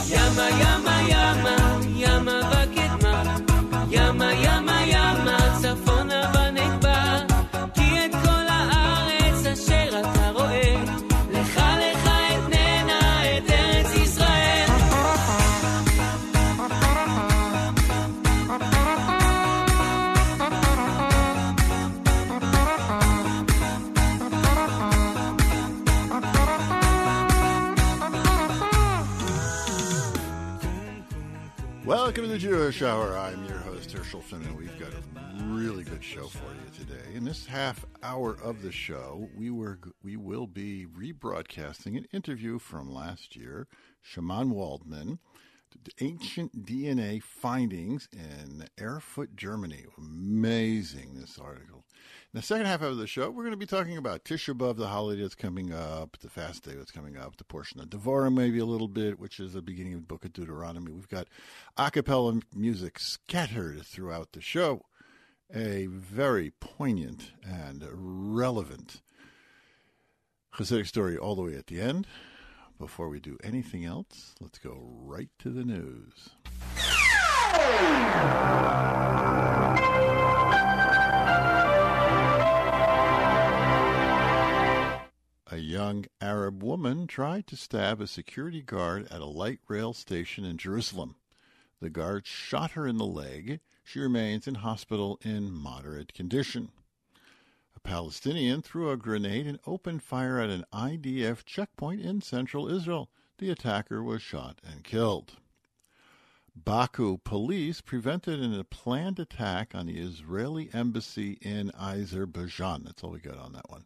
Yama, yama, yama, yama va Yama, yama, yama, saxofón. Jewish Hour. I'm your host, Herschel Finman. We've got a really good show for you today. In this half hour of the show, we were we will be rebroadcasting an interview from last year. Shaman Waldman, ancient DNA findings in Erfurt, Germany. Amazing this article. The second half of the show, we're going to be talking about Tisha B'av, the holiday that's coming up, the fast day that's coming up, the portion of Devarim, maybe a little bit, which is the beginning of the book of Deuteronomy. We've got a cappella music scattered throughout the show. A very poignant and relevant Hasidic story all the way at the end. Before we do anything else, let's go right to the news. A young Arab woman tried to stab a security guard at a light rail station in Jerusalem. The guard shot her in the leg. She remains in hospital in moderate condition. A Palestinian threw a grenade and opened fire at an IDF checkpoint in central Israel. The attacker was shot and killed. Baku police prevented a planned attack on the Israeli embassy in Azerbaijan. That's all we got on that one.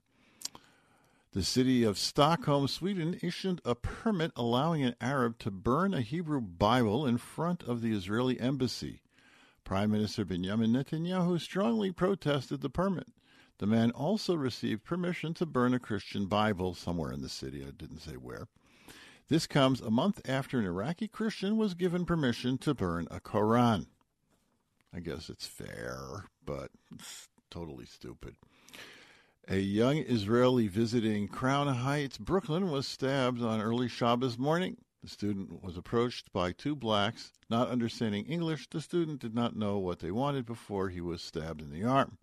The city of Stockholm, Sweden, issued a permit allowing an Arab to burn a Hebrew Bible in front of the Israeli embassy. Prime Minister Benjamin Netanyahu strongly protested the permit. The man also received permission to burn a Christian Bible somewhere in the city. I didn't say where. This comes a month after an Iraqi Christian was given permission to burn a Koran. I guess it's fair, but it's totally stupid. A young Israeli visiting Crown Heights, Brooklyn, was stabbed on early Shabbos morning. The student was approached by two blacks. Not understanding English, the student did not know what they wanted before he was stabbed in the arm.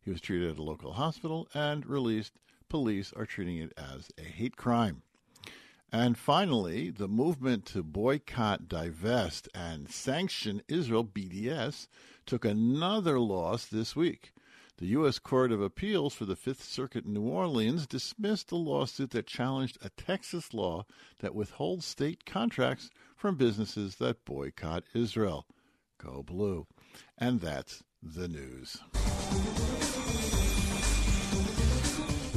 He was treated at a local hospital and released. Police are treating it as a hate crime. And finally, the movement to boycott, divest, and sanction Israel, BDS, took another loss this week. The U.S. Court of Appeals for the Fifth Circuit in New Orleans dismissed a lawsuit that challenged a Texas law that withholds state contracts from businesses that boycott Israel. Go blue. And that's the news.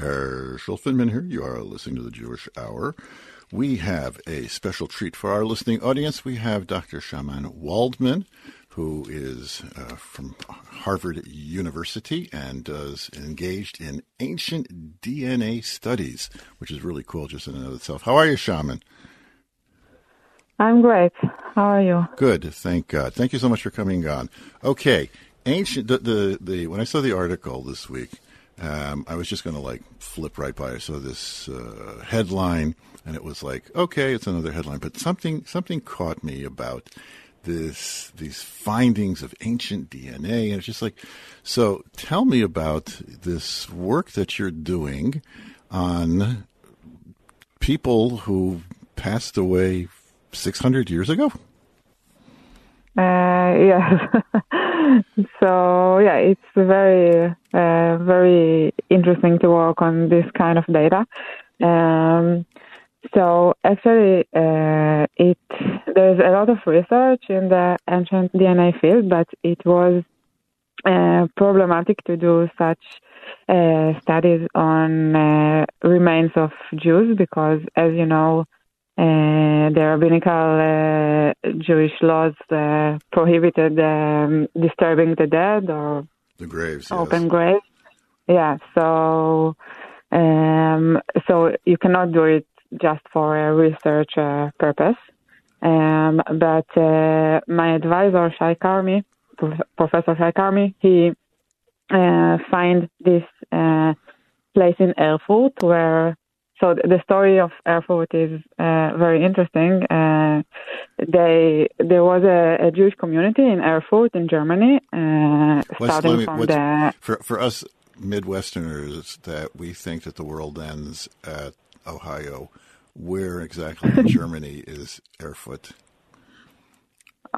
Herschel Finman here. You are listening to the Jewish Hour. We have a special treat for our listening audience. We have Dr. Shaman Waldman, who is uh, from Harvard University and is engaged in ancient DNA studies, which is really cool just in and of itself. How are you, Shaman? I'm great. How are you? Good, thank God. Thank you so much for coming on. Okay, ancient. The the, the when I saw the article this week, um, I was just going to like flip right by. I saw this uh, headline, and it was like, okay, it's another headline, but something something caught me about this these findings of ancient DNA, and it's just like, so tell me about this work that you're doing on people who passed away 600 years ago. Uh, yes. so yeah, it's very uh, very interesting to work on this kind of data. Um, so actually, uh, it there's a lot of research in the ancient DNA field, but it was uh, problematic to do such uh, studies on uh, remains of Jews because, as you know, uh, the rabbinical uh, Jewish laws uh, prohibited um, disturbing the dead or The graves. yes. open graves. Yeah, so um, so you cannot do it just for a research uh, purpose. Um, but uh, my advisor Shai Carmi, Prof- Professor Shai Carmi, he uh, find this uh, place in Erfurt where. So the story of Erfurt is uh, very interesting. Uh, they there was a, a Jewish community in Erfurt in Germany, uh, starting me- from the for for us Midwesterners that we think that the world ends at Ohio. Where exactly in Germany is Erfurt?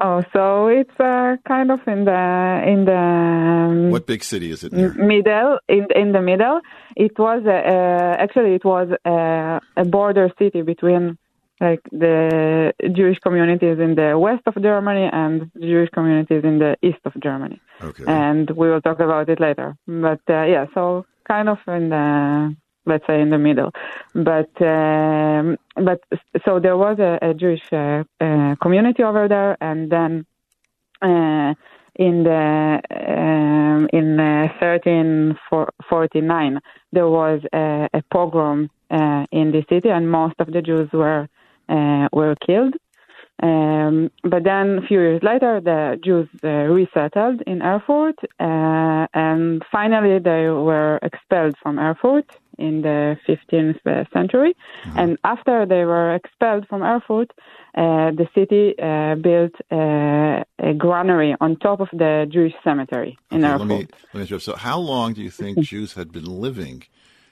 Oh, so it's uh, kind of in the in the um, What big city is it near? middle. In in the middle, it was uh, actually it was uh, a border city between like the Jewish communities in the west of Germany and Jewish communities in the east of Germany. Okay. And we will talk about it later. But uh, yeah, so kind of in the let's say in the middle. But um, but so there was a, a Jewish uh, uh, community over there, and then uh, in the um, in uh, 1349 there was a, a pogrom uh, in the city, and most of the Jews were uh, were killed. Um, but then a few years later, the Jews uh, resettled in Erfurt, uh, and finally they were expelled from Erfurt in the 15th century. And after they were expelled from Erfurt, uh, the city uh, built uh, a granary on top of the Jewish cemetery in Okay, Erfurt. let me let me interrupt. So, how long do you think Jews had been living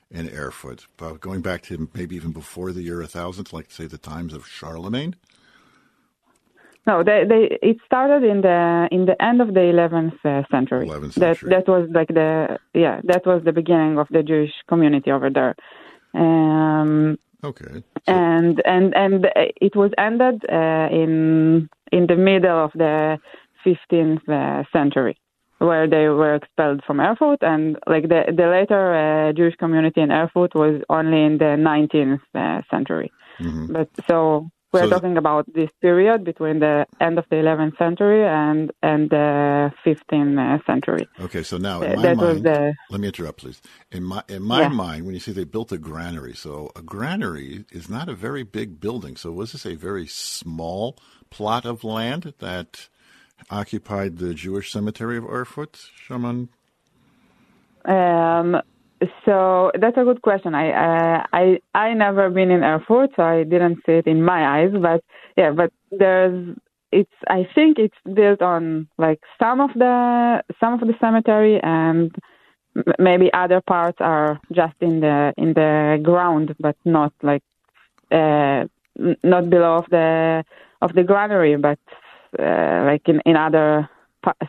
in Erfurt? Going back to maybe even before the year 1000, like say the times of Charlemagne. No, they, they it started in the in the end of the 11th uh, century. 11th That century. that was like the yeah that was the beginning of the Jewish community over there. Um, Okay. and and and it was ended uh, in in the middle of the 15th uh, century, where they were expelled from Erfurt, and like the the later uh, Jewish community in Erfurt was only in the 19th uh, century. Mm-hmm. But so We're So talking about this period between the end of the 11th century and and the 15th century. Okay, so now Uh, in my that was mind, the- let me interrupt, please. In my in my Yeah. mind, when you say they built a granary, so a granary is not a very big building. So was this a very small plot of land that occupied the Jewish cemetery of Erfurt, Shaman? Um, so that's a good question. I uh, I I never been in Erfurt, so I didn't see it in my eyes. But yeah, but there's it's. I think it's built on like some of the some of the cemetery, and maybe other parts are just in the in the ground, but not like uh, not below of the of the granary, but uh, like in in other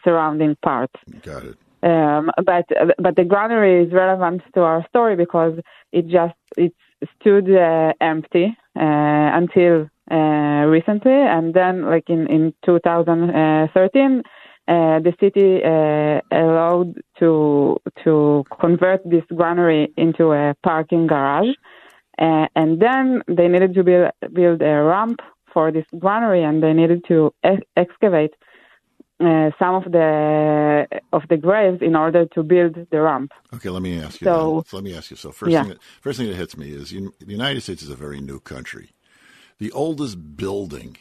surrounding parts. Got it. Um, but but the granary is relevant to our story because it just it stood uh, empty uh, until uh, recently, and then like in in 2013, uh, the city uh, allowed to to convert this granary into a parking garage, uh, and then they needed to build build a ramp for this granary, and they needed to ex- excavate some of the of the graves in order to build the ramp. Okay, let me ask you. So-. So let me ask you. So first Yeah. thing, that, first thing that hits me is you, the United States is a very new country. The oldest building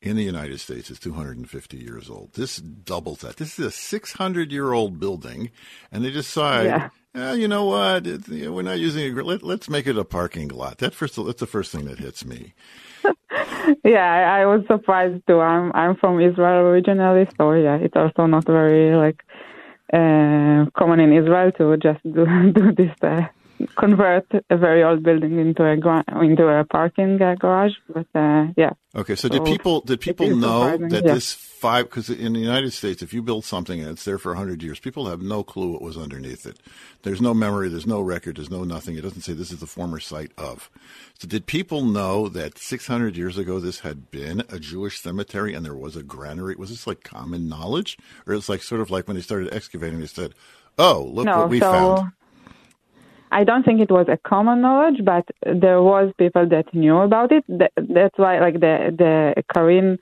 in the United States is 250 years old. This doubles that. This is a 600 year old building, and they decide, Yeah. "Eh, you know what? It, you know, we're not using it. Let, let's make it a parking lot. That first, that's the first thing that hits me. Yeah, I, was surprised too. I'm I'm from Israel originally, so yeah, it's also not very like uh, common in Israel to just do do this uh, convert a very old building into a gra- into a parking uh, garage. But uh, yeah, Okay, so did people did people know that yeah. this five because in the United States, if you build something and it's there for hundred years, people have no clue what was underneath it. There's no memory, there's no record, there's no nothing. It doesn't say this is the former site of. So did people know that 600 years ago this had been a Jewish cemetery and there was a granary? Was this like common knowledge, or it's like sort of like when they started excavating, they said, "Oh, look no, what we so found." I don't think it was a common knowledge, but there was people that knew about it. That's why, like the the Karin,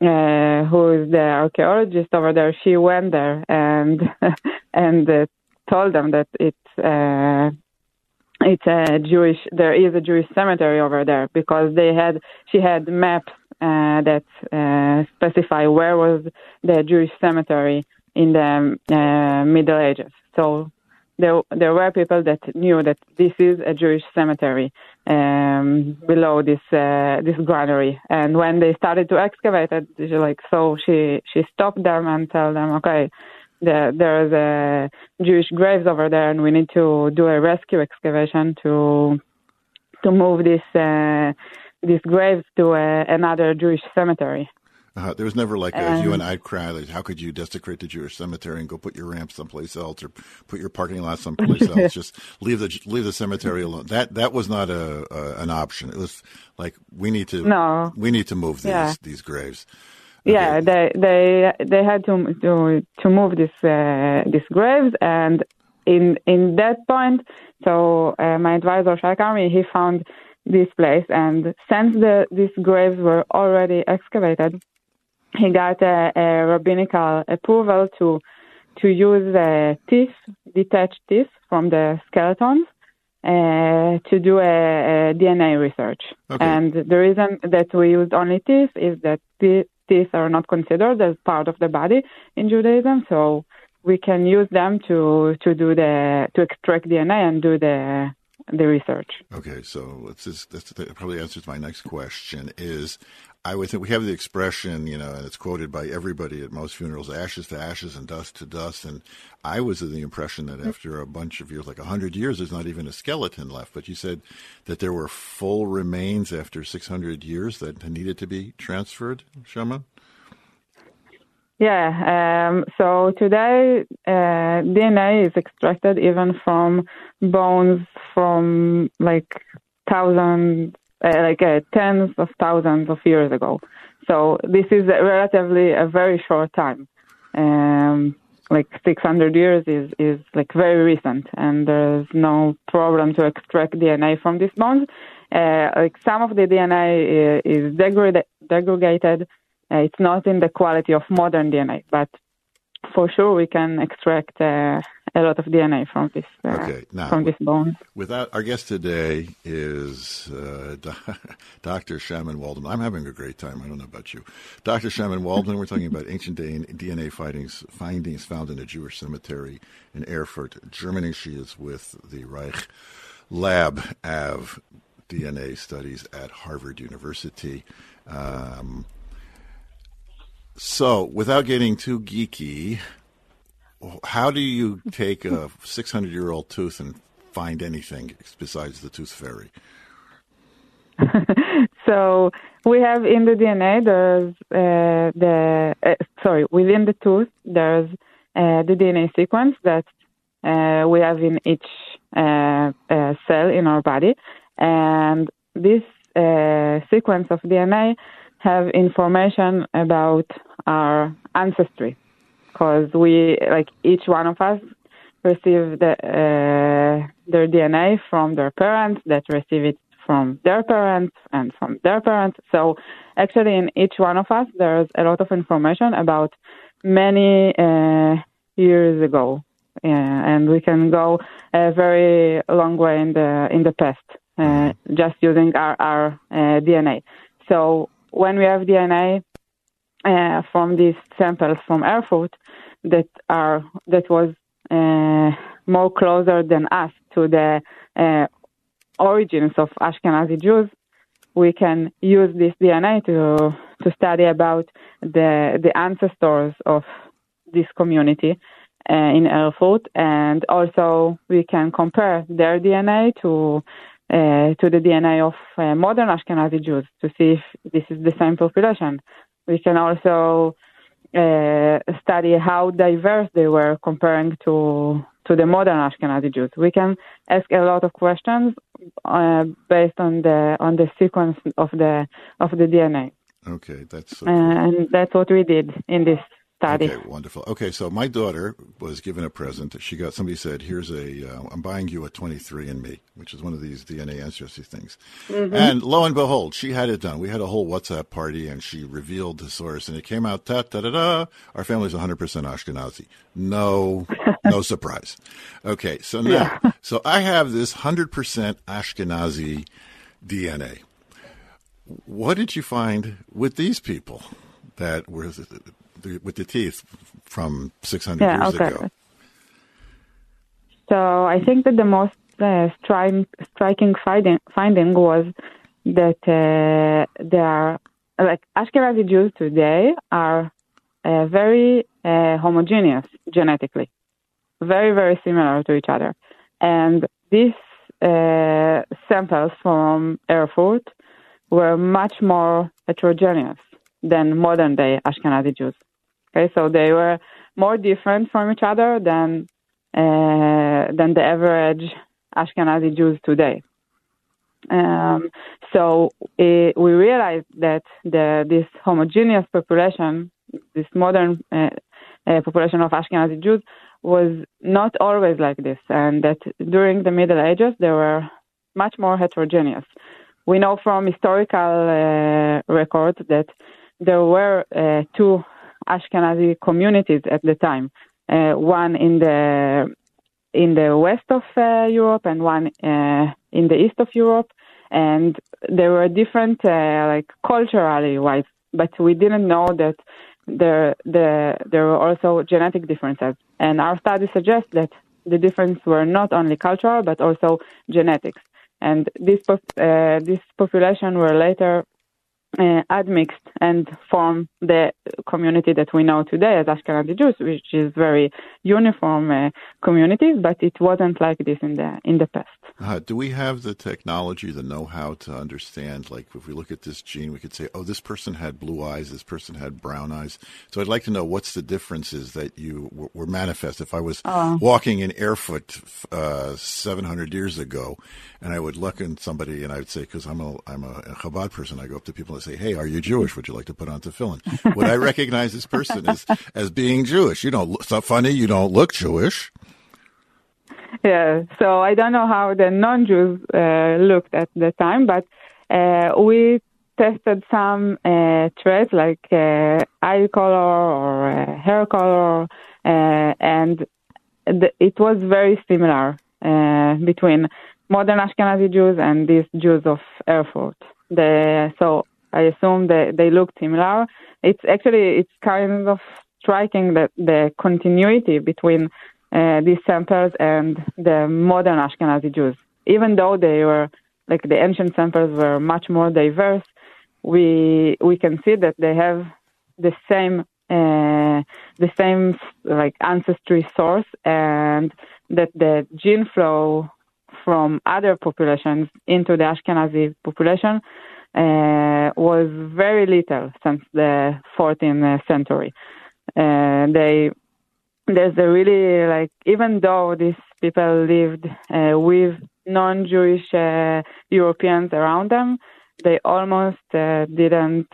uh, who is the archaeologist over there, she went there and and uh, told them that it's uh, it's a Jewish. There is a Jewish cemetery over there because they had she had maps uh, that uh, specify where was the Jewish cemetery in the uh, Middle Ages. So there there were people that knew that this is a Jewish cemetery um, below this uh, this granary. And when they started to excavate it, she like so she she stopped them and tell them, okay, there there's a Jewish graves over there, and we need to do a rescue excavation to to move this uh, these graves to uh, another Jewish cemetery. Uh, there was never like a Um, you and I cry. Like, how could you desecrate the Jewish cemetery and go put your ramp someplace else, or put your parking lot someplace else? Just leave the leave the cemetery alone. That that was not a, a an option. It was like we need to No. we need to move these Yeah. these graves. Yeah, they they they had to to to move this uh, these graves, and in in that point, so uh, my advisor Shai Carmi, he found this place, and since the these graves were already excavated, he got a, a rabbinical approval to to use uh, teeth, detached teeth from the skeletons. Uh, to do a, a DNA research, Okay. and the reason that we used only teeth is that teeth are not considered as part of the body in Judaism, so we can use them to to do the to extract DNA and do the the research. Okay, so let's just that's, that probably answers my next question. Is I would think we have the expression, you know, and it's quoted by everybody at most funerals: "Ashes to ashes and dust to dust." And I was of the impression that after a bunch of years, like a hundred years, there's not even a skeleton left. But you said that there were full remains after 600 years that needed to be transferred. Shama. Yeah. Um, so today, uh, DNA is extracted even from bones from like thousands, uh, like uh, tens of thousands of years ago. So this is a relatively a very short time. Um, like 600 years is, is like very recent, and there's no problem to extract DNA from these bones. uh, like some of the DNA is degrad- degraded. Uh, it's not in the quality of modern DNA, but for sure we can extract uh, a lot of DNA from this uh, Okay, now- from this bone. Without our guest today is uh, Dr. Shaman Waldman. I'm having a great time. I don't know about you, Dr. Shaman Waldman. We're talking about ancient DNA findings findings found in a Jewish cemetery in Erfurt, Germany. She is with the Reich Lab of DNA Studies at Harvard University. Um, so, without getting too geeky, how do you take a 600 year old tooth and find anything besides the tooth fairy? So we have in the DNA there's uh, the uh, sorry within the tooth there's uh, the DNA sequence that uh, we have in each uh, uh, cell in our body, and this sequence of DNA have information about our ancestry because we like each one of us receive the, uh, their DNA from their parents that receive it from their parents and from their parents. So actually, in each one of us, there's a lot of information about many uh, years ago, uh, and we can go a very long way in the in the past uh, just using our our uh, DNA. So when we have DNA uh, from these samples from Erfurt that are that was uh, more closer than us to the uh, origins of Ashkenazi Jews, we can use this DNA to to study about the the ancestors of this community uh, in Erfurt, and also we can compare their DNA to uh, to the DNA of uh, modern Ashkenazi Jews to see if this is the same population. We can also uh, study how diverse they were comparing to to the modern Ashkenazi Jews. We can ask a lot of questions uh, based on the on the sequence of the of the DNA, Okay, that's so uh, and that's what we did in this study. Okay, wonderful. Okay, so my daughter was given a present. She got somebody said, "Here's a, uh, I'm buying you a 23andMe, which is one of these DNA ancestry things." And lo and behold, she had it done. We had a whole WhatsApp party, and she revealed the source, and it came out ta da da da. Our family's 100% Ashkenazi. No, no surprise. Okay, so now, so I have this 100% Ashkenazi DNA. What did you find with these people that were the, with the teeth from 600 Yeah, years okay. ago? So I think that the most uh, stri- striking finding, finding was that uh, there are like Ashkenazi Jews today are uh, very uh, homogeneous genetically, very very similar to each other, and these uh, samples from Erfurt were much more heterogeneous than modern day Ashkenazi Jews. Okay, so they were more different from each other than uh, than the average Ashkenazi Jews today. Um, so eh, we realized that the, this homogeneous population, this modern uh, uh, population of Ashkenazi Jews, was not always like this, and that during the Middle Ages they were much more heterogeneous. We know from historical uh, records that there were uh, two Ashkenazi communities at the time, uh, one in the in the west of uh, Europe and one uh, in the east of Europe, and they were different, uh, like culturally wise. But we didn't know that there the there were also genetic differences, and our study suggests that the difference were not only cultural but also genetics. And this uh, this population were later uh, admixed and form the community that we know today as Ashkenazi Jews, which is very uniform uh, community, but it wasn't like this in the in the past. Uh, do we have the technology, the know-how to understand? Like, if we look at this gene, we could say, "Oh, this person had blue eyes. This person had brown eyes." So, I'd like to know what's the differences that you w- were manifest. If I was walking in Erfurt uh, 700 years ago, and I would look at somebody, and I would say, because I'm a I'm a Chabad person, I go up to people and say, "Hey, are you Jewish? Would you like to put on tefillin?" would I recognize this person as as being Jewish? You don't. look- It's not funny. You don't look Jewish. yeah. So I don't know how the non-Jews uh, looked at the time, but uh, we tested some uh, traits like uh, eye color or uh, hair color, uh, and the, it was very similar uh, between modern Ashkenazi Jews and these Jews of Erfurt. The, so I assume that they look similar. It's actually it's kind of striking that the continuity between uh, these samples and the modern Ashkenazi Jews. Even though they were like the ancient samples were much more diverse, we we can see that they have the same uh, the same like ancestry source and that the gene flow from other populations into the Ashkenazi population uh, was very little since the 14th century. Uh, they there's a really like even though these people lived uh, with non-Jewish uh, Europeans around them, they almost uh, didn't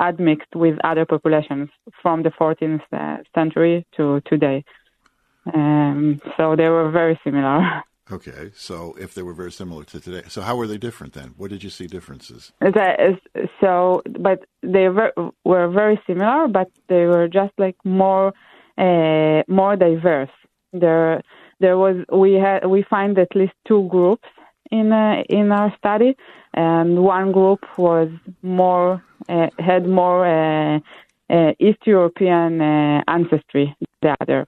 admixed with other populations from the 14th uh, century to today. Um, so they were very similar. Okay, so if they were very similar to today, so how were they different then? What did you see differences? So, but they were, very similar, but they were just like more uh, more diverse. There, there was we had we find at least two groups in uh, in our study, and one group was more uh, had more East European ancestry the other.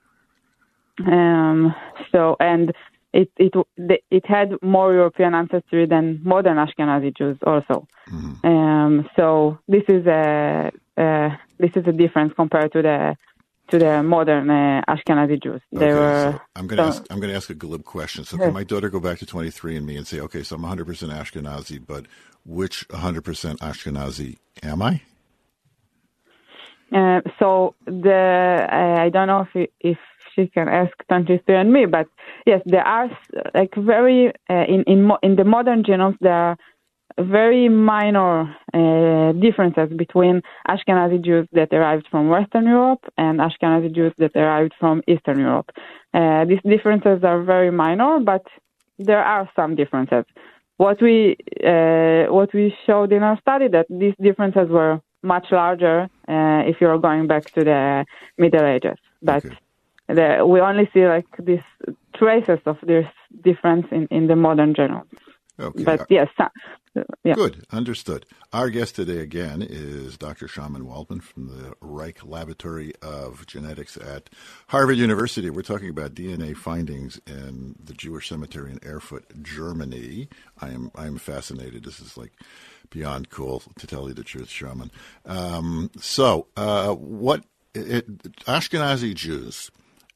Um, so and it it it had more European ancestry than modern Ashkenazi Jews also. Mm-hmm. Um, so this is a this is a difference compared to the to the modern uh, Ashkenazi Jews. They okay, were. So I'm going to so, ask. I'm going to ask a glib question. So can my daughter go back to 23 and me and say, okay, so I'm 100 percent Ashkenazi, but which 100 percent Ashkenazi am I? Uh, so the uh, I don't know if if she can ask 23 and me, but yes, there are like very uh, in in mo- in the modern genomes there are very minor uh, differences between Ashkenazi Jews that arrived from Western Europe and Ashkenazi Jews that arrived from Eastern Europe. Uh, these differences are very minor, but there are some differences. What we uh, what we showed in our study that these differences were much larger uh, if you're going back to the Middle Ages, but. Okay. The, we only see like these traces of this difference in, in the modern genome. Okay. But yes, yeah. Good, understood. Our guest today again is Dr. Shaman Waldman from the Reich Laboratory of Genetics at Harvard University. We're talking about DNA findings in the Jewish cemetery in Erfurt, Germany. I am I am fascinated. This is like beyond cool, to tell you the truth, Shaman. Um, so, uh, what it, Ashkenazi Jews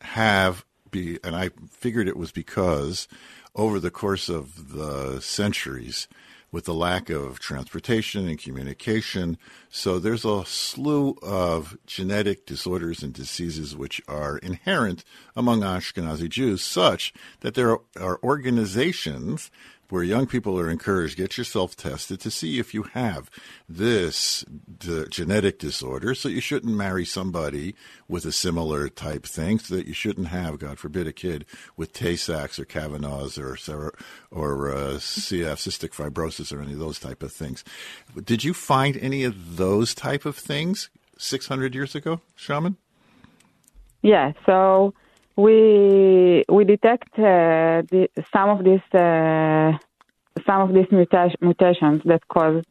have be, and I figured it was because over the course of the centuries with the lack of transportation and communication. So there's a slew of genetic disorders and diseases which are inherent among Ashkenazi Jews, such that there are organizations where young people are encouraged get yourself tested to see if you have this genetic disorder. So you shouldn't marry somebody with a similar type thing so that you shouldn't have god forbid a kid with tay-sachs or Canavan's or or uh, cf cystic fibrosis or any of those type of things. Did you find any of those type of things 600 years ago shaman? Yeah so we we detect uh, the, some of these uh, some of these muta- mutations that cause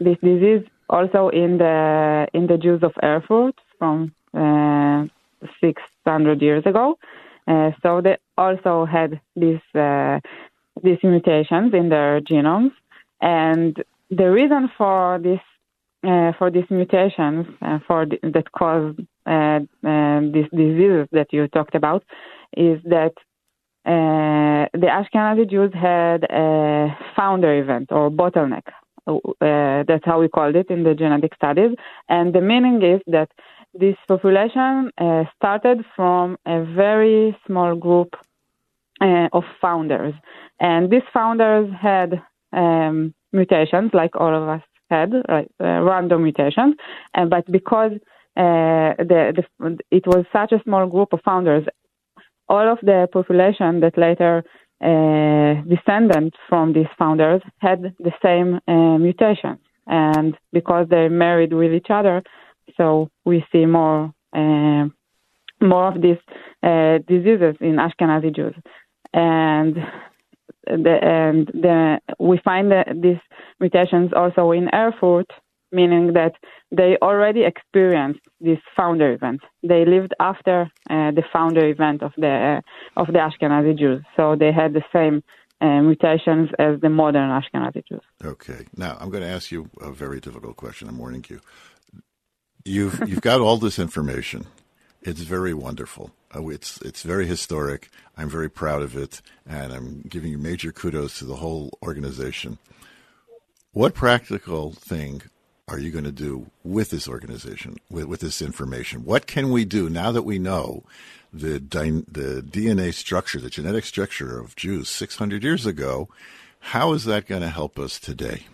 this disease also in the in the Jews of Erfurt from uh, 600 years ago. Uh, so they also had these uh, these mutations in their genomes, and the reason for this uh, for these mutations for the, that cause uh, uh, these diseases that you talked about is that uh, the Ashkenazi Jews had a founder event or bottleneck. Uh, that's how we called it in the genetic studies. And the meaning is that this population uh, started from a very small group uh, of founders. And these founders had um, mutations, like all of us had, right, random mutations. And, but because uh, the, the, it was such a small group of founders. all of the population that later uh, descended from these founders had the same uh, mutation. And because they married with each other, so we see more uh, more of these uh, diseases in Ashkenazi Jews. And the, and the, we find these mutations also in Erfurt, meaning that they already experienced this founder event. They lived after uh, the founder event of the uh, of the Ashkenazi Jews, so they had the same uh, mutations as the modern Ashkenazi Jews. Okay, now I'm going to ask you a very difficult question. I'm warning you. You've you've got all this information. It's very wonderful. Uh, it's it's very historic. I'm very proud of it, and I'm giving you major kudos to the whole organization. What practical thing are you going to do with this organization, with, with this information? What can we do now that we know the the DNA structure, the genetic structure of Jews 600 years ago? How is that going to help us today?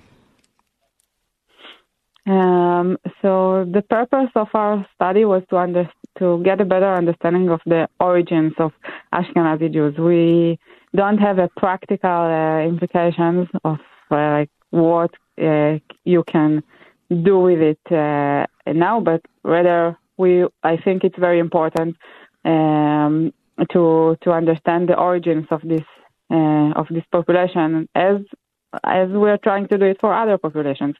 Um, so the purpose of our study was to under, to get a better understanding of the origins of Ashkenazi Jews. We don't have a practical uh, implications of uh, like what uh, you can do with it uh, now, but rather we I think it's very important um, to to understand the origins of this uh, of this population as as we're trying to do it for other populations.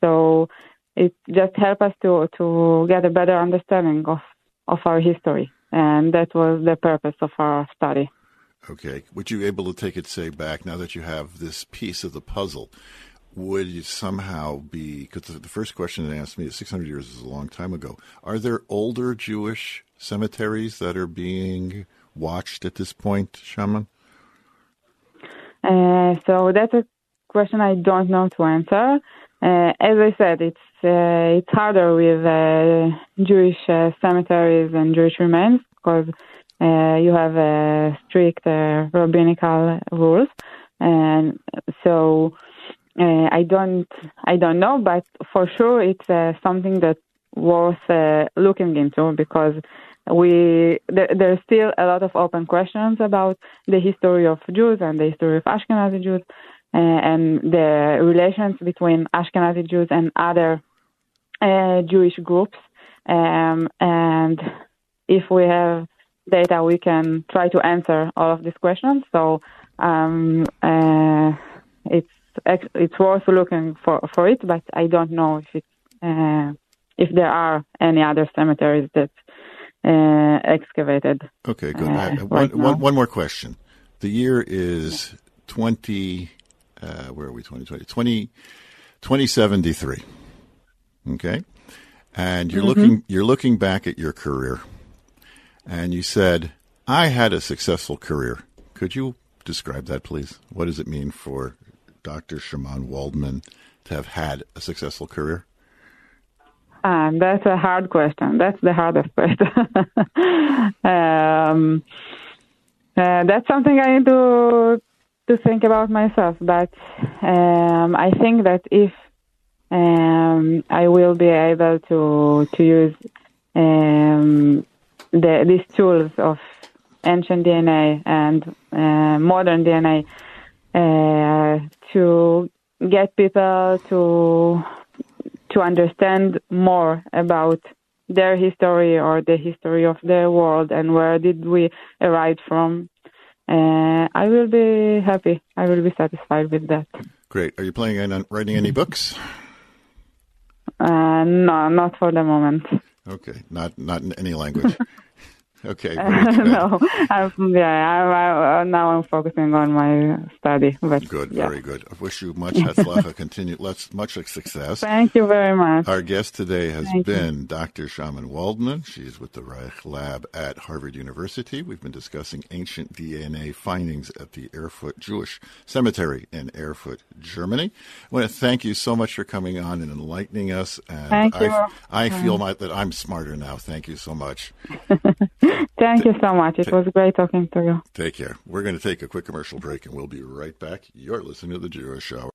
So it just helps us to to get a better understanding of of our history, and that was the purpose of our study. Okay, would you be able to take it say back now that you have this piece of the puzzle? Would somehow be because the first question they asked me is 600 years is a long time ago. Are there older Jewish cemeteries that are being watched at this point, Shaman? Uh, so that's a question I don't know to answer. Uh, as I said, it's uh, it's harder with uh, Jewish uh, cemeteries and Jewish remains because uh, you have strict rabbinical rules, and so I don't I don't know, but for sure it's something that worth looking into because we there, there's still a lot of open questions about the history of Jews and the history of Ashkenazi Jews uh, and the relations between Ashkenazi Jews and other uh, Jewish groups. Um, and if we have data, we can try to answer all of these questions. So um, uh, it's it's worth looking for for it, but I don't know if it's uh, if there are any other cemeteries that uh, excavated. Okay, good. Uh, right one, one, one more question. The year is 20, uh, where are we, 2020? 20, 2073. Okay? And you're mm-hmm. looking you're looking back at your career and you said, I had a successful career. Could you describe that please? What does it mean for Dr. Shaman Waldman to have had a successful career? Um, that's a hard question. That's the hardest question. um, uh, that's something I need to to think about myself. But um, I think that if um, I will be able to to use um, the, these tools of ancient DNA and uh, modern DNA uh, to get people to to understand more about their history or the history of the world and where did we arrive from. Uh, I will be happy. I will be satisfied with that. Great. Are you planning on writing any books? Uh, no, not for the moment. Okay, not not in any language. Okay. no, I'm, yeah, I, I, now I'm focusing on my study. But, good, yeah. very good. I wish you much hatzlacha, continue, let's, much success. Thank you very much. Our guest today has Thank been you. Dr. Shaman Waldman. She's with the Reich Lab at Harvard University. We've been discussing ancient DNA findings at the Erfurt Jewish Cemetery in Erfurt, Germany. I want to thank you so much for coming on and enlightening us. And thank I, you. I feel my, that I'm smarter now. Thank you so much. Thank you so much. It was great talking to you. Take care. We're going to take a quick commercial break and we'll be right back. You're listening to The Jewish Hour.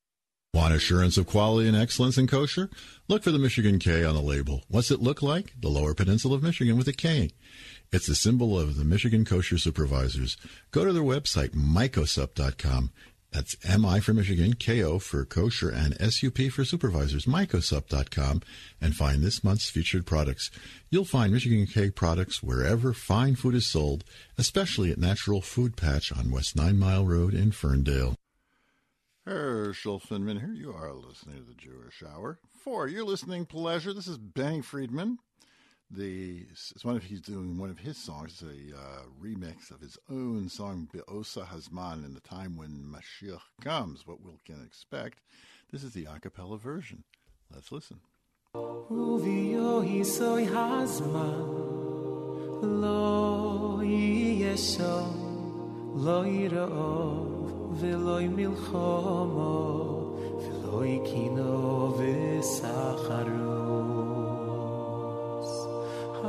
Want assurance of quality and excellence in kosher? Look for the Michigan K on the label. What's it look like? The Lower Peninsula of Michigan with a K. It's a symbol of the Michigan Kosher Supervisors. Go to their website, mikosup.com. That's M-I for Michigan, K-O for kosher, and S-U-P for supervisors, mikosup.com, and find this month's featured products. You'll find Michigan K products wherever fine food is sold, especially at Natural Food Patch on West Nine Mile Road in Ferndale. Herschel Finman here. You are listening to the Jewish Hour. For your listening pleasure, this is Benny Friedman. The it's one of he's doing one of his songs, a uh, remix of his own song Be'osa Hazman in the time when Mashiach comes. What we can expect. This is the a cappella version. Let's listen.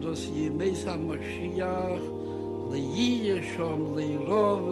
dos ye mesa mashiach le yishom le rov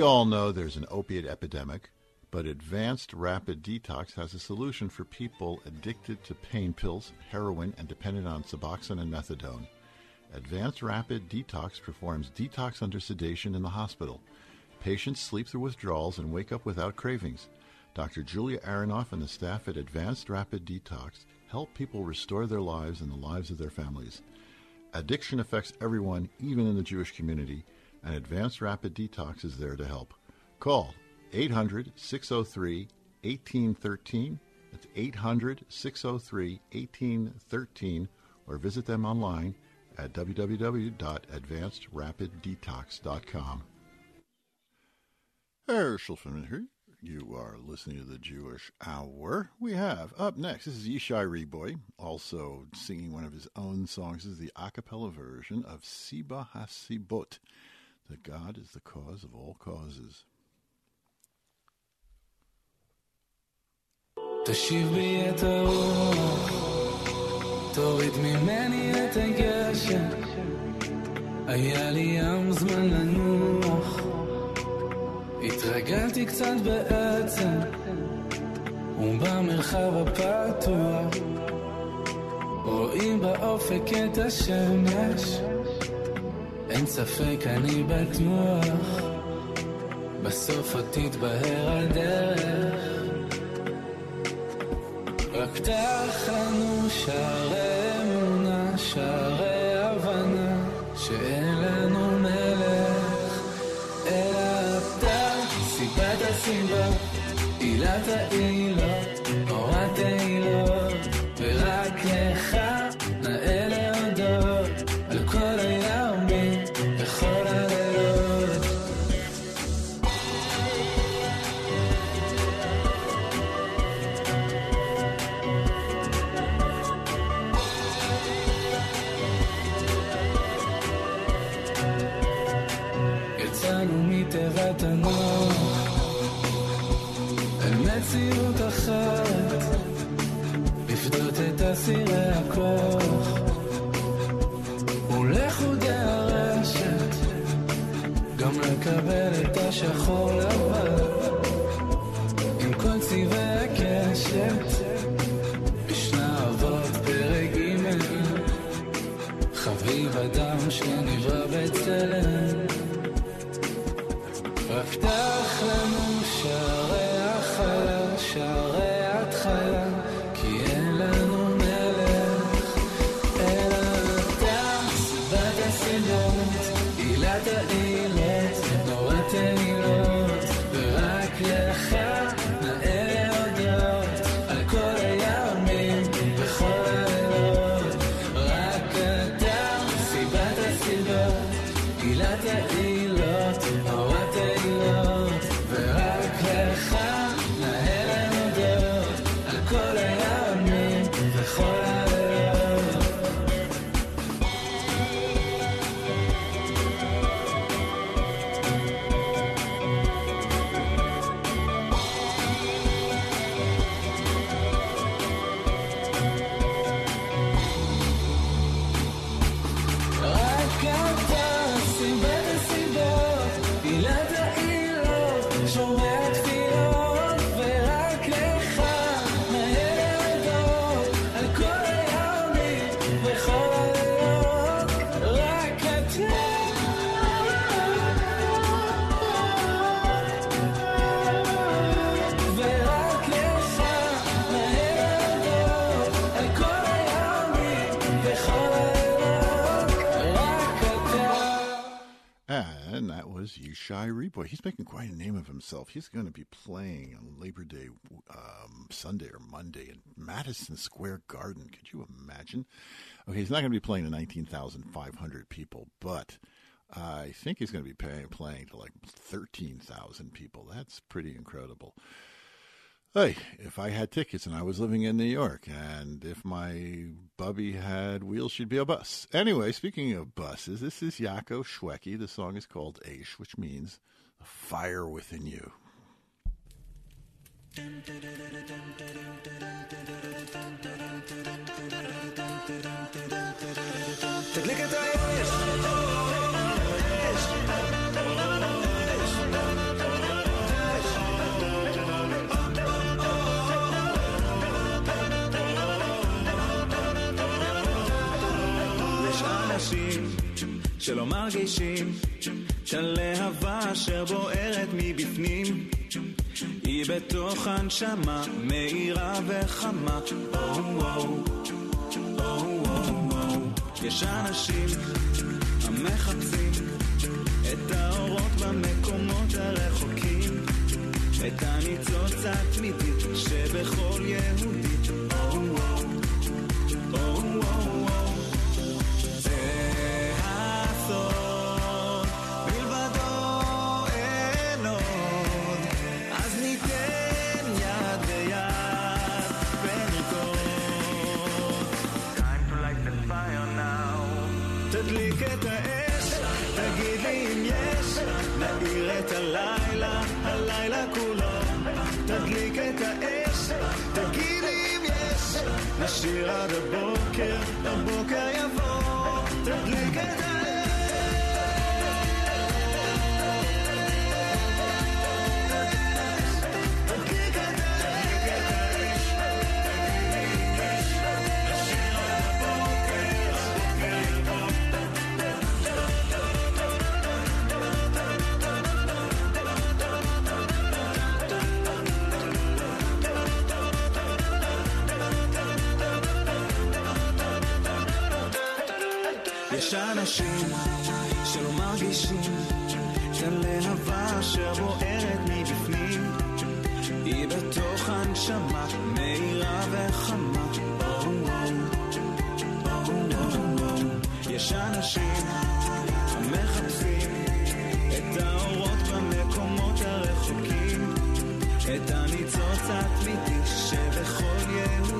We all know there's an opiate epidemic, but Advanced Rapid Detox has a solution for people addicted to pain pills, heroin, and dependent on Suboxone and Methadone. Advanced Rapid Detox performs detox under sedation in the hospital. Patients sleep through withdrawals and wake up without cravings. Dr. Julia Aronoff and the staff at Advanced Rapid Detox help people restore their lives and the lives of their families. Addiction affects everyone, even in the Jewish community, and Advanced Rapid Detox is there to help. Call 800 603 1813. That's 800 603 1813, or visit them online at www.advancedrapiddetox.com. From here. You are listening to the Jewish Hour. We have up next, this is Yishai Ribo, also singing one of his own songs. This is the a cappella version of Siba Hasibot, that God is the cause of all causes. תשיב בי את הרוח, תוריד ממני את הגשם. היה לי ים זמן לנוח, התרגלתי קצת בעצם, ובמרחב הפתוח, רואים באופק את השמש. אין ספק, אני בטוח, בסוף עוד תתבהר הדרך. רק פתח לנו שערי אמונה, שערי הבנה, שאין לנו מלך, אלא אתה, סיבת הסיבות, עילת העילות, גם לקבל את השחור לבן. עם כל צבעי הקשת משנה אבות פרק ג' חביב אדם שנברא בצלם. רק פתח Yishai Ribo. He's making quite a name of himself. He's going to be playing on Labor Day um, Sunday or Monday in Madison Square Garden. Could you imagine? Okay, he's not going to be playing to 19,500 people, but I think he's going to be pay, playing to like 13,000 people. That's pretty incredible. Hey, if I had tickets and I was living in New York, and if my bubby had wheels, she'd be a bus. Anyway, speaking of buses, this is Yako Shwekey. The song is called Aish, which means fire within you. שלא מרגישים שהלהבה אשר בוערת מבפנים. היא בתוך הנשמה מאירה וחמה. או וואו או וואו יש אנשים המחפשים את האורות במקומות הרחוקים. את הניצוץ התמידית שבכל יהודית או וואו או וואו She had a bouquet, a bouquet אנשים שלא מרגישים את הלהבה אשר בוערת מבפנים היא בתוך הנשמה מהירה וחמה. יש אנשים המחפשים את האורות במקומות הרחוקים את הניצוץ התמידי שבכל יהודי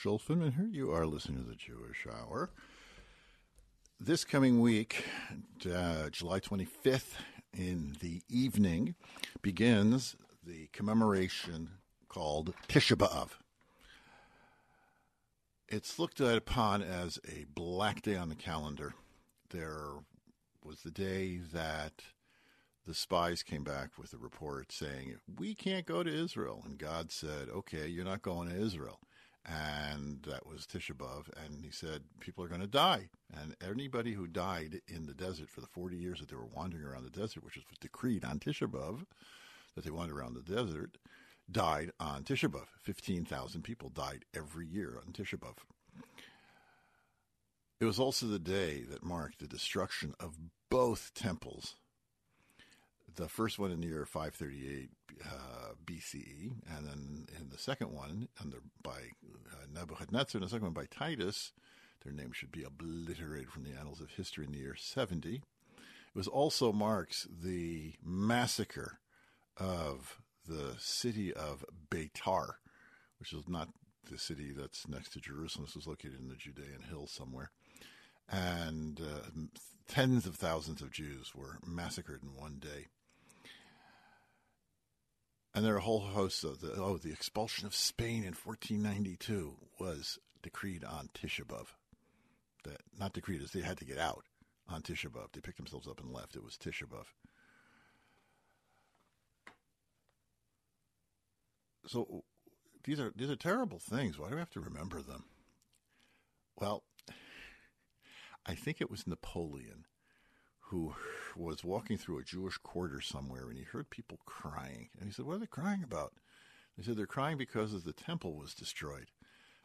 Herschel Finman here. You are listening to the Jewish Hour. This coming week, uh, July 25th, in the evening, begins the commemoration called Tisha B'Av. It's looked upon as a black day on the calendar. There was the day that the spies came back with a report saying, We can't go to Israel. And God said, Okay, you're not going to Israel. And that was Tisha B'Av. And he said, People are going to die. And anybody who died in the desert for the 40 years that they were wandering around the desert, which was decreed on Tisha B'Av, that they wandered around the desert, died on Tisha B'Av. 15,000 people died every year on Tisha B'Av. It was also the day that marked the destruction of both temples. The first one in the year 538 uh, BCE, and then in the second one under by uh, Nebuchadnezzar, and the second one by Titus. Their names should be obliterated from the annals of history in the year 70. It was also marks the massacre of the city of Beitar, which is not the city that's next to Jerusalem. This was located in the Judean hills somewhere. And uh, tens of thousands of Jews were massacred in one day. And there are a whole host of the, oh, the expulsion of Spain in 1492 was decreed on Tisha B'Av. That, not decreed, as they had to get out on Tisha B'Av. They picked themselves up and left. It was Tisha B'Av. So these are these are terrible things. Why do we have to remember them? Well, I think it was Napoleon who was walking through a Jewish quarter somewhere and he heard people crying. And he said, What are they crying about? They said, They're crying because the temple was destroyed.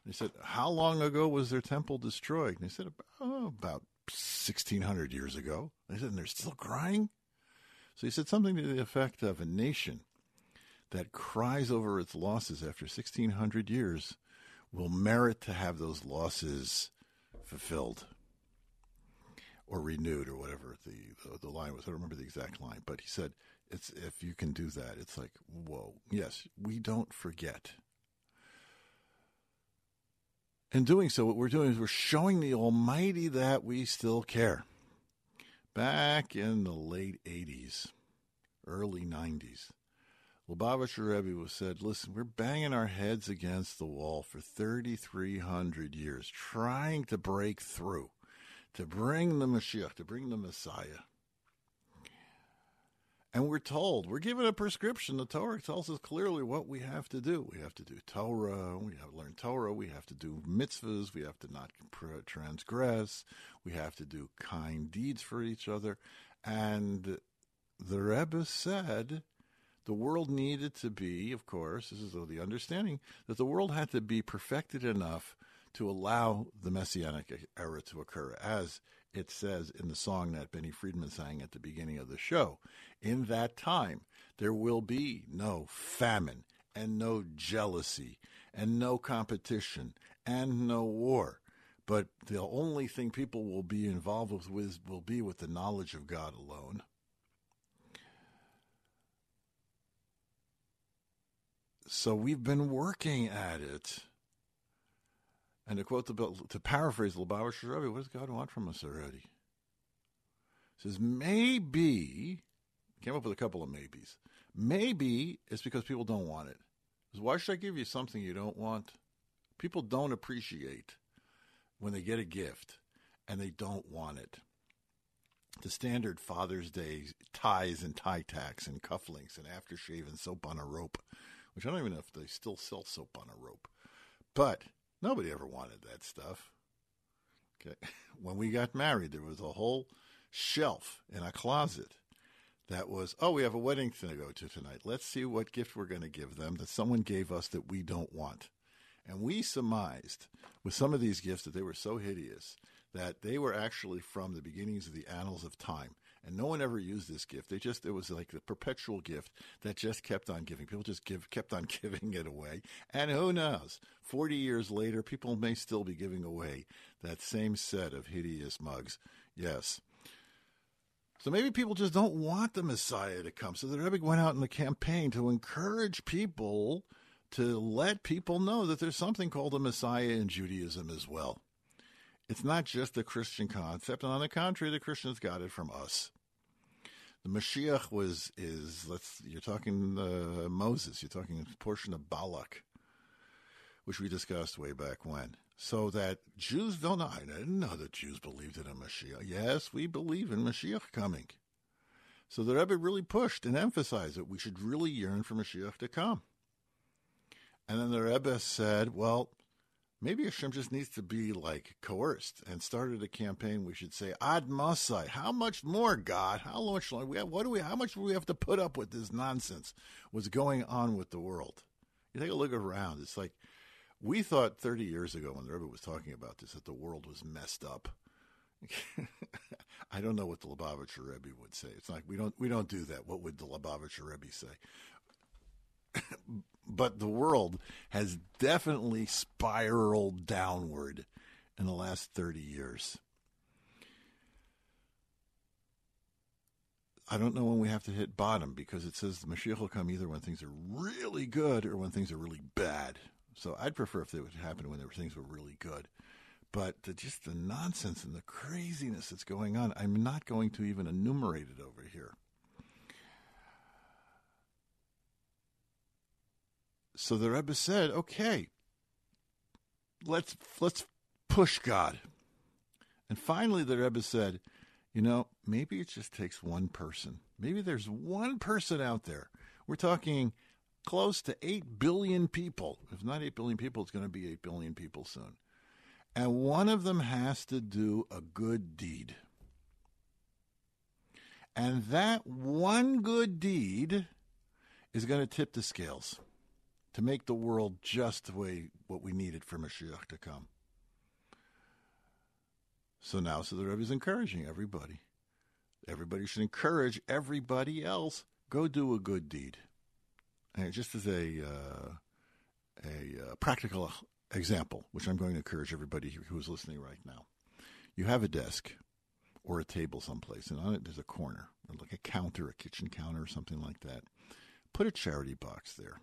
And he said, How long ago was their temple destroyed? And he said, oh, About 1600 years ago. They said, and they're still crying? So he said something to the effect of a nation that cries over its losses after 1600 years will merit to have those losses fulfilled or renewed or whatever the, the the line was. I don't remember the exact line, but he said it's if you can do that, it's like whoa. Yes, we don't forget. In doing so, what we're doing is we're showing the Almighty that we still care. Back in the late 80s, early 90s, Lubavitcher Rebbe was said, listen, we're banging our heads against the wall for 3,300 years, trying to break through, to bring the Mashiach, to bring the Messiah. And we're told, we're given a prescription. The Torah tells us clearly what we have to do. We have to do Torah, we have to learn Torah, we have to do mitzvahs, we have to not transgress, we have to do kind deeds for each other. And the Rebbe said the world needed to be, of course, this is the understanding, that the world had to be perfected enough to allow the Messianic era to occur, as it says in the song that Benny Friedman sang at the beginning of the show. In that time, there will be no famine and no jealousy and no competition and no war. But the only thing people will be involved with, will be with the knowledge of God alone. So we've been working at it. And to quote the to paraphrase Lubavitcher Rebbe, what does God want from us already? He says maybe came up with a couple of maybes. Maybe it's because people don't want it. Because why should I give you something you don't want? People don't appreciate when they get a gift and they don't want it. The standard Father's Day ties and tie tacks and cufflinks and aftershave and soap on a rope, which I don't even know if they still sell soap on a rope. But Nobody ever wanted that stuff. Okay. When we got married, there was a whole shelf in a closet that was, oh, we have a wedding to go to tonight. Let's see what gift we're going to give them that someone gave us that we don't want. And we surmised with some of these gifts that they were so hideous that they were actually from the beginnings of the annals of time. And no one ever used this gift. They just, it was like the perpetual gift that just kept on giving. People just give, kept on giving it away. And who knows? 40 years later, people may still be giving away that same set of hideous mugs. Yes. So maybe people just don't want the Messiah to come. So the Rebbe went out in the campaign to encourage people to let people know that there's something called a Messiah in Judaism as well. It's not just a Christian concept, and on the contrary, the Christians got it from us. The Mashiach was is let's you're talking uh, Moses, you're talking a portion of Balak, which we discussed way back when. So that Jews don't know. I didn't know that Jews believed in a Mashiach. Yes, we believe in Mashiach coming. So the Rebbe really pushed and emphasized that we should really yearn for Mashiach to come. And then the Rebbe said, well, maybe a Hashem just needs to be like coerced and started a campaign. We should say, Ad Masai, how much more, God? How much longer? We have, what do we, how much do we have to put up with this nonsense? What's going on with the world? You take a look around. It's like, we thought 30 years ago when the Rebbe was talking about this that the world was messed up. I don't know what the Lubavitcher Rebbe would say. It's like we don't we don't do that. What would the Lubavitcher Rebbe say? But the world has definitely spiraled downward in the last 30 years. I don't know when we have to hit bottom because it says the Mashiach will come either when things are really good or when things are really bad. So I'd prefer if it would happen when were things were really good. But the, just the nonsense and the craziness that's going on, I'm not going to even enumerate it over here. So the Rebbe said, "Okay, let's let's push God." And finally, the Rebbe said, "You know, maybe it just takes one person. Maybe there's one person out there. We're talking." close to 8 billion people. If not 8 billion people, it's going to be 8 billion people soon. And one of them has to do a good deed. And that one good deed is going to tip the scales to make the world just the way what we needed for Mashiach to come. So now, so the Rebbe is encouraging everybody. Everybody should encourage everybody else. Go do a good deed. And just as a uh, a uh, practical example, which I'm going to encourage everybody who is listening right now, you have a desk or a table someplace, and on it there's a corner, like a counter, a kitchen counter, or something like that. Put a charity box there,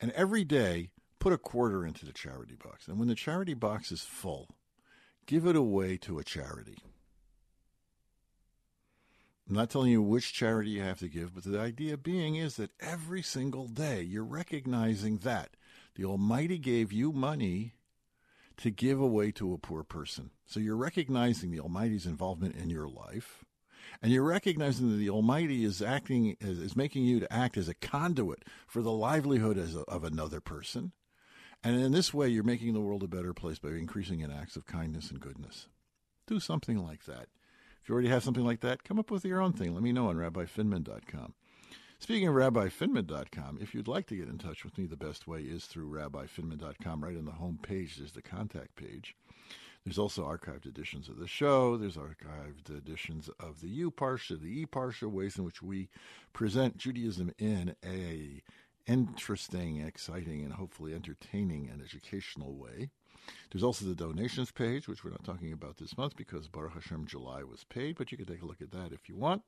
and every day put a quarter into the charity box. And when the charity box is full, give it away to a charity. I'm not telling you which charity you have to give, but the idea being is that every single day you're recognizing that the Almighty gave you money to give away to a poor person. So you're recognizing the Almighty's involvement in your life, and you're recognizing that the Almighty is acting is, is making you to act as a conduit for the livelihood of another person. And in this way, you're making the world a better place by increasing in acts of kindness and goodness. Do something like that. If you already have something like that, come up with your own thing. Let me know on rabbifinman.com. Speaking of rabbifinman.com, if you'd like to get in touch with me, the best way is through rabbifinman.com. Right on the home page, there's the contact page. There's also archived editions of the show. There's archived editions of the U Parsha, the E Parsha, ways in which we present Judaism in a interesting, exciting, and hopefully entertaining and educational way. There's also the donations page, which we're not talking about this month because Baruch Hashem July was paid, but you can take a look at that if you want.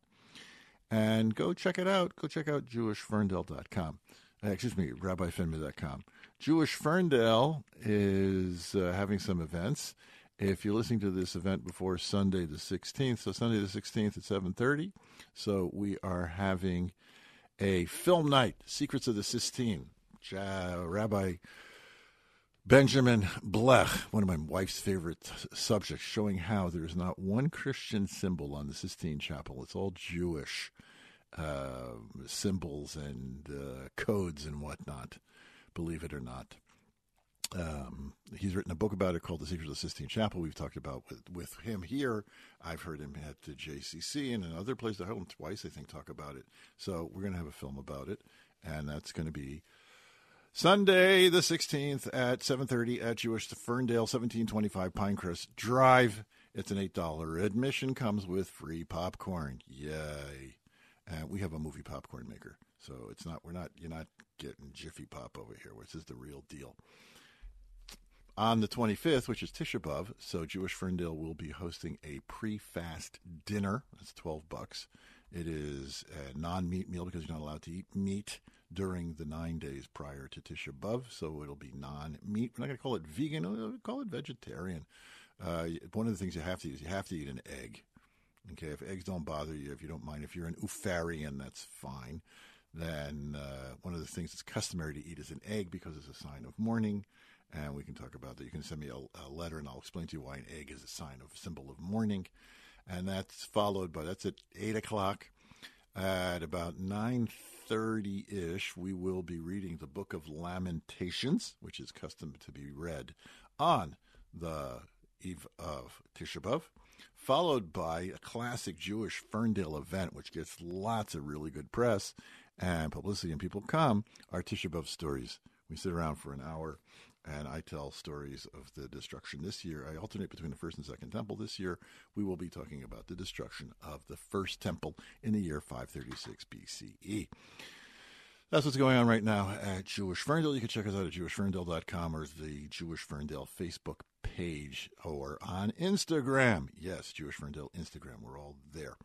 And go check it out. Go check out jewishferndale.com. Uh, excuse me, rabbifinman.com. Jewish Ferndale is uh, having some events. If you're listening to this event before Sunday the 16th, so Sunday the 16th at 7:30, so we are having a film night, Secrets of the Sistine. Ja, Rabbi Benjamin Blech, one of my wife's favorite subjects, showing how there is not one Christian symbol on the Sistine Chapel. It's all Jewish uh, symbols and uh, codes and whatnot, believe it or not. Um, he's written a book about it called The Secrets of the Sistine Chapel. We've talked about with, with him here. I've heard him at the JCC and in other places. I heard him twice, I think, talk about it. So we're going to have a film about it, and that's going to be Sunday the 16th at 7:30 at Jewish Ferndale 1725 Pinecrest Drive. It's an $8 admission comes with free popcorn. Yay. And we have a movie popcorn maker. So it's not we're not you're not getting Jiffy Pop over here. This is the real deal. On the 25th, which is Tisha B'Av, so Jewish Ferndale will be hosting a pre-fast dinner. That's 12 bucks. It is a non-meat meal because you're not allowed to eat meat during the nine days prior to Tisha B'Av, so it'll be non-meat. We're not going to call it vegan; we'll call it vegetarian. Uh, one of the things you have to eat is you have to eat an egg. Okay, if eggs don't bother you, if you don't mind, if you're an Ufarian, that's fine. Then uh, one of the things that's customary to eat is an egg because it's a sign of mourning, and we can talk about that. You can send me a, a letter, and I'll explain to you why an egg is a sign of symbol of mourning. And that's followed by that's at eight o'clock. At about nine thirty ish, we will be reading the Book of Lamentations, which is custom to be read on the eve of Tisha B'av, followed by a classic Jewish Ferndale event, which gets lots of really good press and publicity, and people come. Our Tisha B'av stories. We sit around for an hour and I tell stories of the destruction. This year, I alternate between the first and second temple. This year, we will be talking about the destruction of the first temple in the year 536 BCE. That's what's going on right now at Jewish Ferndale. You can check us out at jewishferndale.com or the Jewish Ferndale Facebook page or on Instagram. Yes, Jewish Ferndale Instagram. We're all there.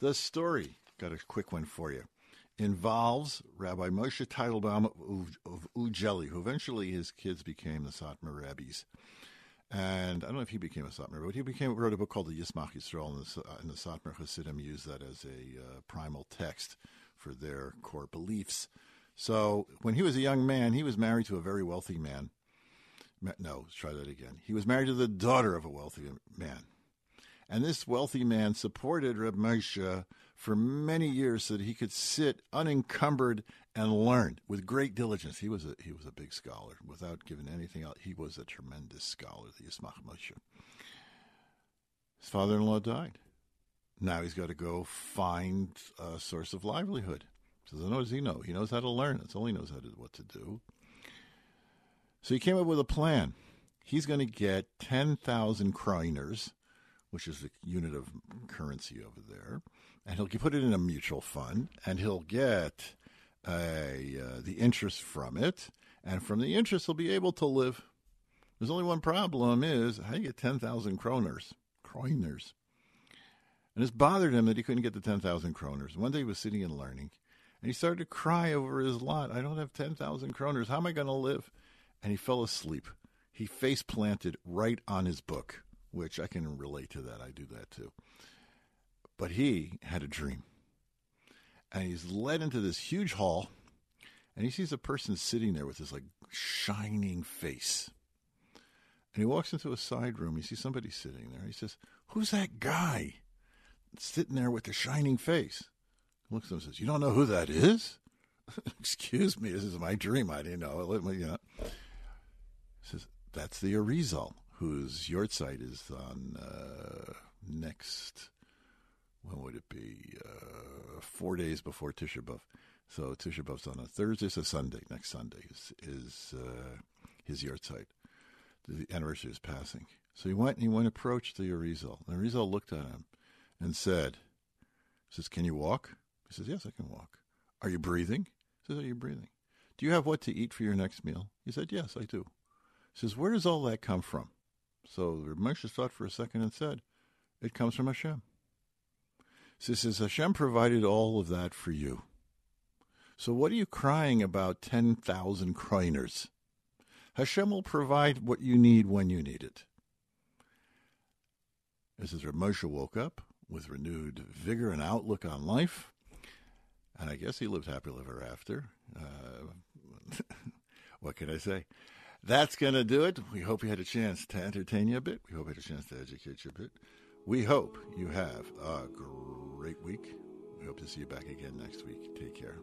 The story, got a quick one for you involves Rabbi Moshe Teitelbaum of, Ujhely, who eventually his kids became the Satmar rabbis. And I don't know if he became a Satmar, but he became wrote a book called the Yismach Yisrael, and the, and the Satmar Hasidim used that as a uh, primal text for their core beliefs. So when he was a young man, he was married to a very wealthy man. No, let's try that again. He was married to the daughter of a wealthy man. And this wealthy man supported Reb Moshe for many years so that he could sit unencumbered and learn with great diligence. He was a he was a big scholar. Without giving anything out. he was a tremendous scholar, the Yismach Moshe. His father-in-law died. Now he's got to go find a source of livelihood. So what does he know? He knows how to learn. That's all he knows how to what to do. So he came up with a plan. he's going to get 10,000 kroiners, which is the unit of currency over there, and he'll put it in a mutual fund, and he'll get a, uh, the interest from it, and from the interest he'll be able to live. There's only one problem: is how do you get 10,000 kroners? Kroners. And this bothered him that he couldn't get the 10,000 kroners. One day he was sitting and learning, and he started to cry over his lot. I don't have 10,000 kroners. How am I going to live? And he fell asleep. He face planted right on his book, which I can relate to that. I do that too. But he had a dream. And he's led into this huge hall, and he sees a person sitting there with this like shining face. And he walks into a side room. He sees somebody sitting there. He says, Who's that guy sitting there with the shining face? He looks at him and says, You don't know who that is? Excuse me, this is my dream. I didn't know. Let me, you know. He says, That's the Arizal, whose yahrzeit is on uh, next, when would it be? Uh, four days before Tisha B'Av. So Tisha B'Av's on a Thursday, so Sunday, next Sunday is, is uh, his yahrzeit the anniversary is passing. So he went and he went and approached the Arizal. And Arizal looked at him and said, says, Can you walk? He says, Yes, I can walk. Are you breathing? He says, Are you breathing? Do you have what to eat for your next meal? He said, Yes, I do. He says, Where does all that come from? So the Moshe thought for a second and said, It comes from Hashem. So says, Hashem provided all of that for you. So what are you crying about 10,000 kroiners? Hashem will provide what you need when you need it. This is where Moshe woke up with renewed vigor and outlook on life. And I guess he lived happily ever after. Uh, what can I say? That's going to do it. We hope you had a chance to entertain you a bit. We hope you had a chance to educate you a bit. We hope you have a great week. We hope to see you back again next week. Take care.